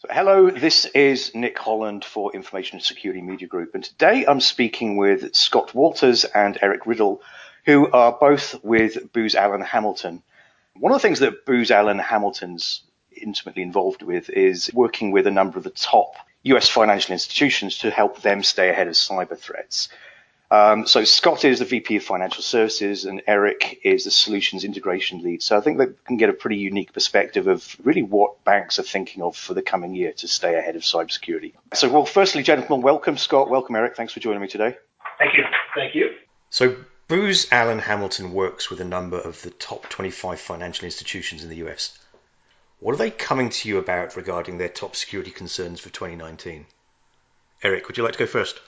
So, hello, this is Nick Holland for Information Security Media Group, and today I'm speaking with Scott Walters and Eric Riddle, who are both with Booz Allen Hamilton. One of the things that Booz Allen Hamilton's intimately involved with is working with a number of the top US financial institutions to help them stay ahead of cyber threats. Um, so Scott is the VP of Financial Services and Eric is the Solutions Integration Lead. So I think they can get a pretty unique perspective of really what banks are thinking of for the coming year to stay ahead of cybersecurity. So, well, firstly, gentlemen, welcome Scott, welcome Eric. Thanks for joining me today. Thank you. Thank you. So Booz Allen Hamilton works with a number of the top 25 financial institutions in the US. What are they coming to you about regarding their top security concerns for 2019? Eric, would you like to go first?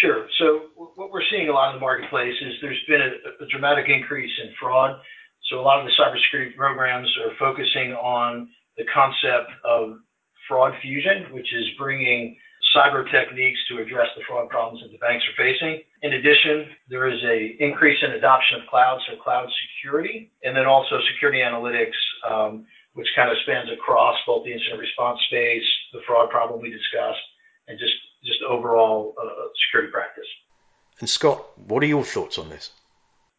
Sure. So what we're seeing a lot in the marketplace is there's been a, dramatic increase in fraud. So a lot of the cybersecurity programs are focusing on the concept of fraud fusion, which is bringing cyber techniques to address the fraud problems that the banks are facing. In addition, there is a increase in adoption of cloud, so cloud security, and then also security analytics, um, which kind of spans across both the incident response space, the fraud problem we discussed, and just just overall uh, security practice. And Scott, what are your thoughts on this?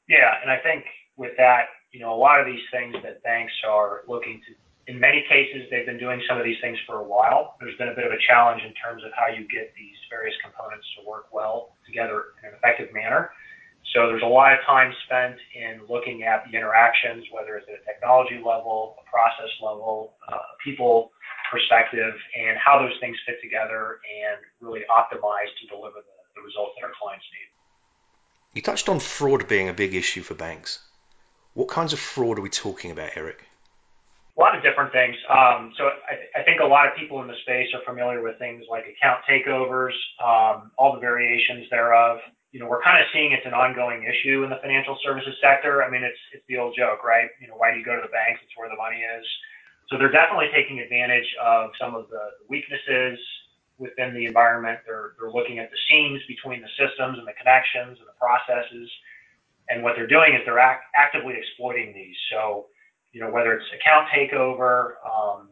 Yeah, and I think with that, you know, a lot of these things that banks are looking to, in many cases, they've been doing some of these things for a while. There's been a bit of a challenge in terms of how you get these various components to work well together in an effective manner. So there's a lot of time spent in looking at the interactions, whether it's at a technology level, a process level, uh, people perspective and how those things fit together and really optimize to deliver the, the results that our clients need. You touched on fraud being a big issue for banks. What kinds of fraud are we talking about, Eric? A lot of different things. Um, so I, I, think a lot of people in the space are familiar with things like account takeovers, um, all the variations thereof. You know, we're kind of seeing it's an ongoing issue in the financial services sector. I mean, it's it's the old joke, right? You know, why do you go to the banks? It's where the money is. So they're definitely taking advantage of some of the weaknesses within the environment. They're, they're looking at the seams between the systems and the connections and the processes. And what they're doing is they're act, actively exploiting these. So, you know, whether it's account takeover, um,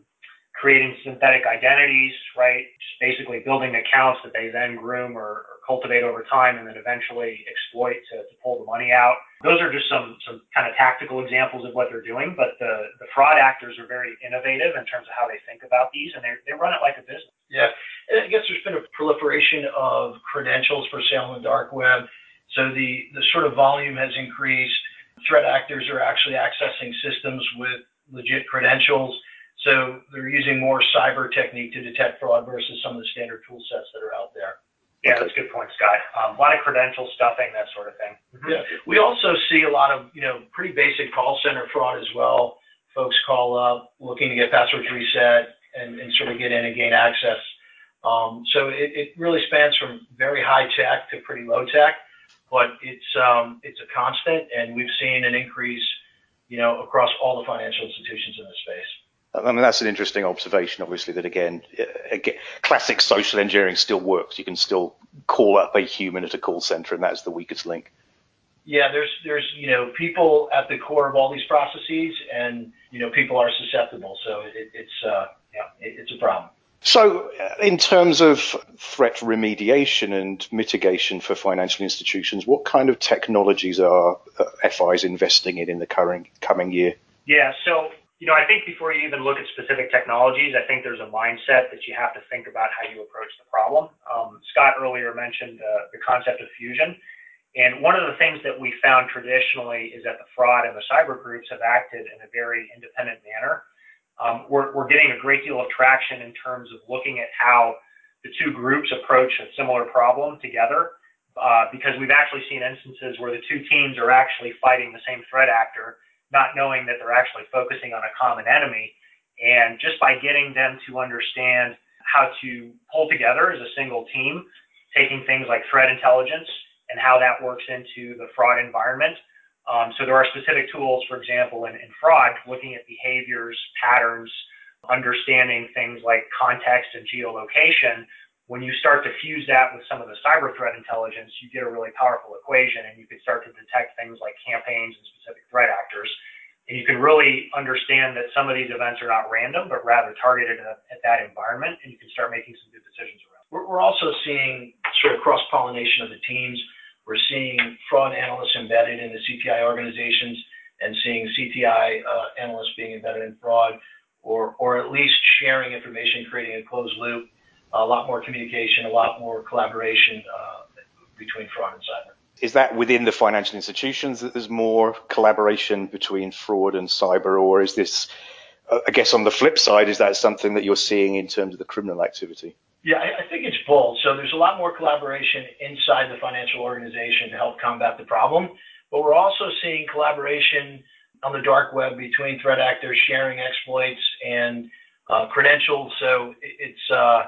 creating synthetic identities, right? Just basically building accounts that they then groom or, or cultivate over time and then eventually exploit to, to, pull the money out. Those are just some some kind of tactical examples of what they're doing, but the, the fraud actors are very innovative in terms of how they think about these and they, they run it like a business. Yeah. And I guess there's been a proliferation of credentials for sale on the dark web. So the, the sort of volume has increased. Threat actors are actually accessing systems with legit credentials so they're using more cyber technique to detect fraud versus some of the standard tool sets that are out there. Yeah, that's a good point, Scott. Um, a lot of credential stuffing, that sort of thing. Mm-hmm. Yeah, we also see a lot of you know pretty basic call center fraud as well. Folks call up looking to get passwords reset and, and sort of get in and gain access. Um, so it, it really spans from very high tech to pretty low tech, but it's um, it's a constant, and we've seen an increase, you know, across all the financial institutions in this space. I mean, that's an interesting observation, obviously, that again, again, classic social engineering still works. You can still call up a human at a call center, and that's the weakest link. Yeah, there's, there's, you know, people at the core of all these processes, and, you know, people are susceptible. So it, it's, uh, yeah, it, it's a problem. So, uh, in terms of threat remediation and mitigation for financial institutions, what kind of technologies are uh, FIs investing in in the current coming year? Yeah, so you know, I think before you even look at specific technologies, I think there's a mindset that you have to think about how you approach the problem. Um, Scott earlier mentioned uh, the concept of fusion. And one of the things that we found traditionally is that the fraud and the cyber groups have acted in a very independent manner. Um, we're, we're getting a great deal of traction in terms of looking at how the two groups approach a similar problem together, uh, because we've actually seen instances where the two teams are actually fighting the same threat actor not knowing that they're actually focusing on a common enemy. And just by getting them to understand how to pull together as a single team, taking things like threat intelligence and how that works into the fraud environment. Um, so there are specific tools, for example, in, in fraud, looking at behaviors, patterns, understanding things like context and geolocation when you start to fuse that with some of the cyber threat intelligence, you get a really powerful equation and you can start to detect things like campaigns and specific threat actors. And you can really understand that some of these events are not random, but rather targeted at, at that environment, and you can start making some good decisions around. We're, we're also seeing sort of cross pollination of the teams. We're seeing fraud analysts embedded in the CTI organizations and seeing CTI uh, analysts being embedded in fraud, or or at least sharing information, creating a closed loop. A lot more communication, a lot more collaboration uh, between fraud and cyber. Is that within the financial institutions that there's more collaboration between fraud and cyber, or is this, uh, I guess, on the flip side, is that something that you're seeing in terms of the criminal activity? Yeah, I, think it's both. So there's a lot more collaboration inside the financial organization to help combat the problem, but we're also seeing collaboration on the dark web between threat actors sharing exploits and uh, credentials. So it's uh,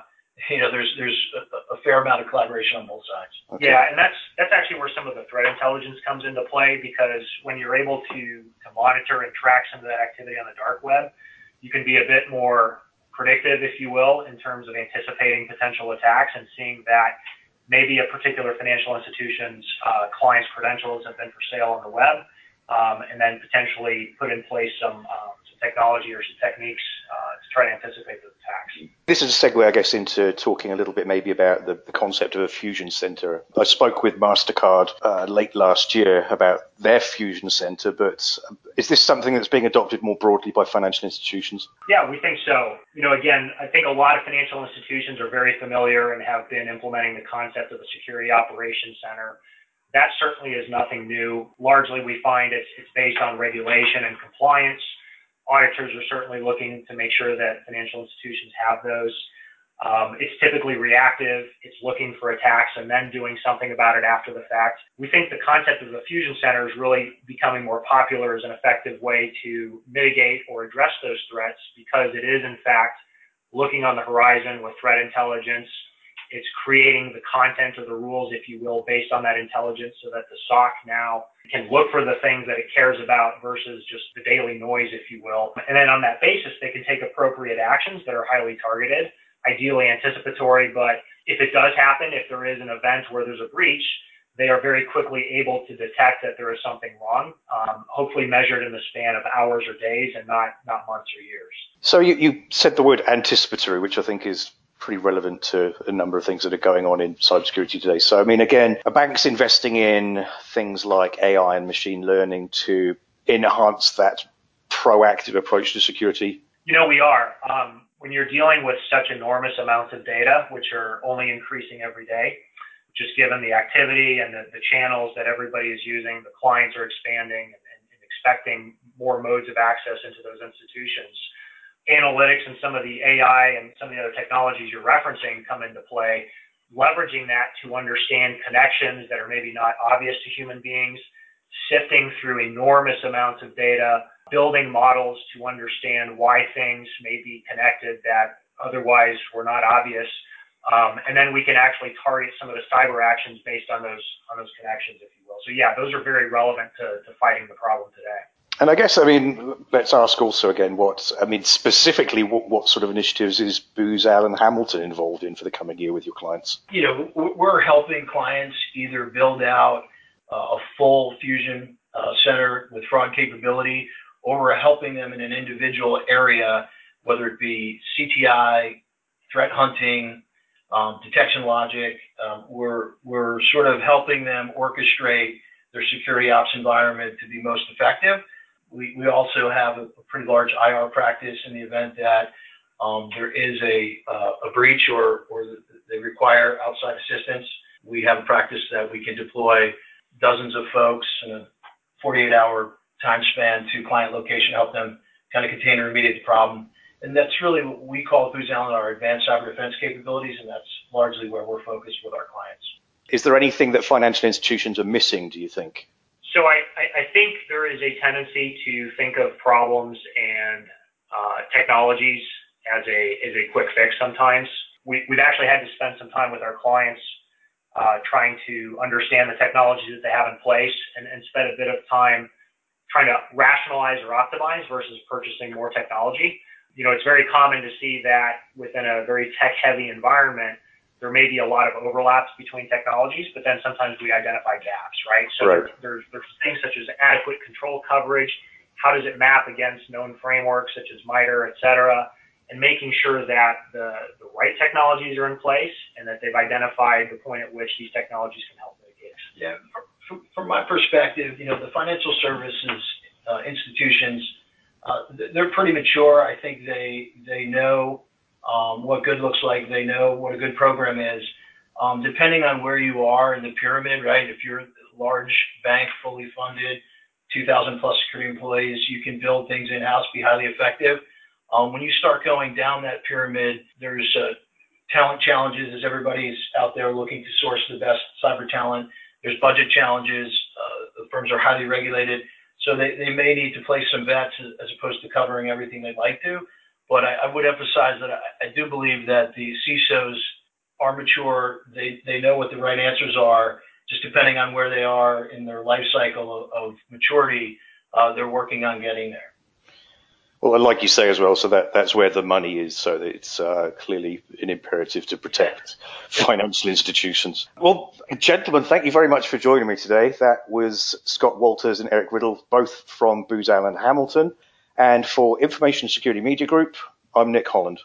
you know, there's there's a, a, fair amount of collaboration on both sides. Okay. Yeah, and that's that's actually where some of the threat intelligence comes into play because when you're able to to monitor and track some of that activity on the dark web, you can be a bit more predictive, if you will, in terms of anticipating potential attacks and seeing that maybe a particular financial institution's uh, client's credentials have been for sale on the web, um, and then potentially put in place some um, technology or some techniques to try to anticipate those attacks. This is a segue, I guess, into talking a little bit maybe about the, the concept of a fusion center. I spoke with MasterCard uh, late last year about their fusion center, but is this something that's being adopted more broadly by financial institutions? Yeah, we think so. You know, again, I think a lot of financial institutions are very familiar and have been implementing the concept of a security operations center. That certainly is nothing new. Largely, we find it's, it's based on regulation and compliance auditors are certainly looking to make sure that financial institutions have those. Um, it's typically reactive. It's looking for attacks and then doing something about it after the fact. We think the concept of the fusion center is really becoming more popular as an effective way to mitigate or address those threats because it is, in fact, looking on the horizon with threat intelligence it's creating the content of the rules, if you will, based on that intelligence so that the SOC now can look for the things that it cares about versus just the daily noise, if you will. And then on that basis, they can take appropriate actions that are highly targeted, ideally anticipatory. But if it does happen, if there is an event where there's a breach, they are very quickly able to detect that there is something wrong, um, hopefully measured in the span of hours or days and not, not months or years. So you, you said the word anticipatory, which I think is pretty relevant to a number of things that are going on in cybersecurity today. So, I mean, again, a bank's investing in things like AI and machine learning to enhance that proactive approach to security. You know, we are. Um, when you're dealing with such enormous amounts of data, which are only increasing every day, just given the activity and the, the channels that everybody is using, the clients are expanding and, and expecting more modes of access into those institutions analytics and some of the AI and some of the other technologies you're referencing come into play, leveraging that to understand connections that are maybe not obvious to human beings, sifting through enormous amounts of data, building models to understand why things may be connected that otherwise were not obvious. Um, and then we can actually target some of the cyber actions based on those on those connections, if you will. So yeah, those are very relevant to, to fighting the problem today. And I guess, I mean, let's ask also again what, I mean, specifically, what, what sort of initiatives is Booz Allen Hamilton involved in for the coming year with your clients? You know, we're helping clients either build out uh, a full fusion uh, center with fraud capability, or we're helping them in an individual area, whether it be CTI, threat hunting, um, detection logic. Um, we're, we're sort of helping them orchestrate their security ops environment to be most effective. We, also have a, pretty large IR practice in the event that um, there is a, uh, a breach or, or they require outside assistance. We have a practice that we can deploy dozens of folks in a 48 hour time span to client location, help them kind of contain and remediate the problem. And that's really what we call at Booz Allen our advanced cyber defense capabilities, and that's largely where we're focused with our clients. Is there anything that financial institutions are missing, do you think? So I, I think there is a tendency to think of problems and uh, technologies as a as a quick fix. Sometimes we, we've actually had to spend some time with our clients uh, trying to understand the technologies that they have in place and, and spend a bit of time trying to rationalize or optimize versus purchasing more technology. You know, it's very common to see that within a very tech heavy environment, there may be a lot of overlaps between technologies, but then sometimes we identify gaps, right? So right. There's, there's things such as adequate control coverage, how does it map against known frameworks such as MITRE, et cetera, and making sure that the, the right technologies are in place and that they've identified the point at which these technologies can help mitigate. Yeah, from, from my perspective, you know, the financial services uh, institutions, uh, they're pretty mature. I think they they know um, what good looks like. They know what a good program is. Um, depending on where you are in the pyramid, right? If you're a large bank, fully funded, 2,000 plus security employees, you can build things in house, be highly effective. Um, when you start going down that pyramid, there's uh, talent challenges as everybody's out there looking to source the best cyber talent. There's budget challenges. Uh, the firms are highly regulated. So they, they may need to place some bets as opposed to covering everything they'd like to. But I, would emphasize that I, do believe that the CISOs are mature. They, they know what the right answers are. Just depending on where they are in their life cycle of, maturity, uh, they're working on getting there. Well, like you say as well, so that, that's where the money is. So it's uh, clearly an imperative to protect financial institutions. Well, gentlemen, thank you very much for joining me today. That was Scott Walters and Eric Riddle, both from Booz Allen Hamilton. And for Information Security Media Group, I'm Nick Holland.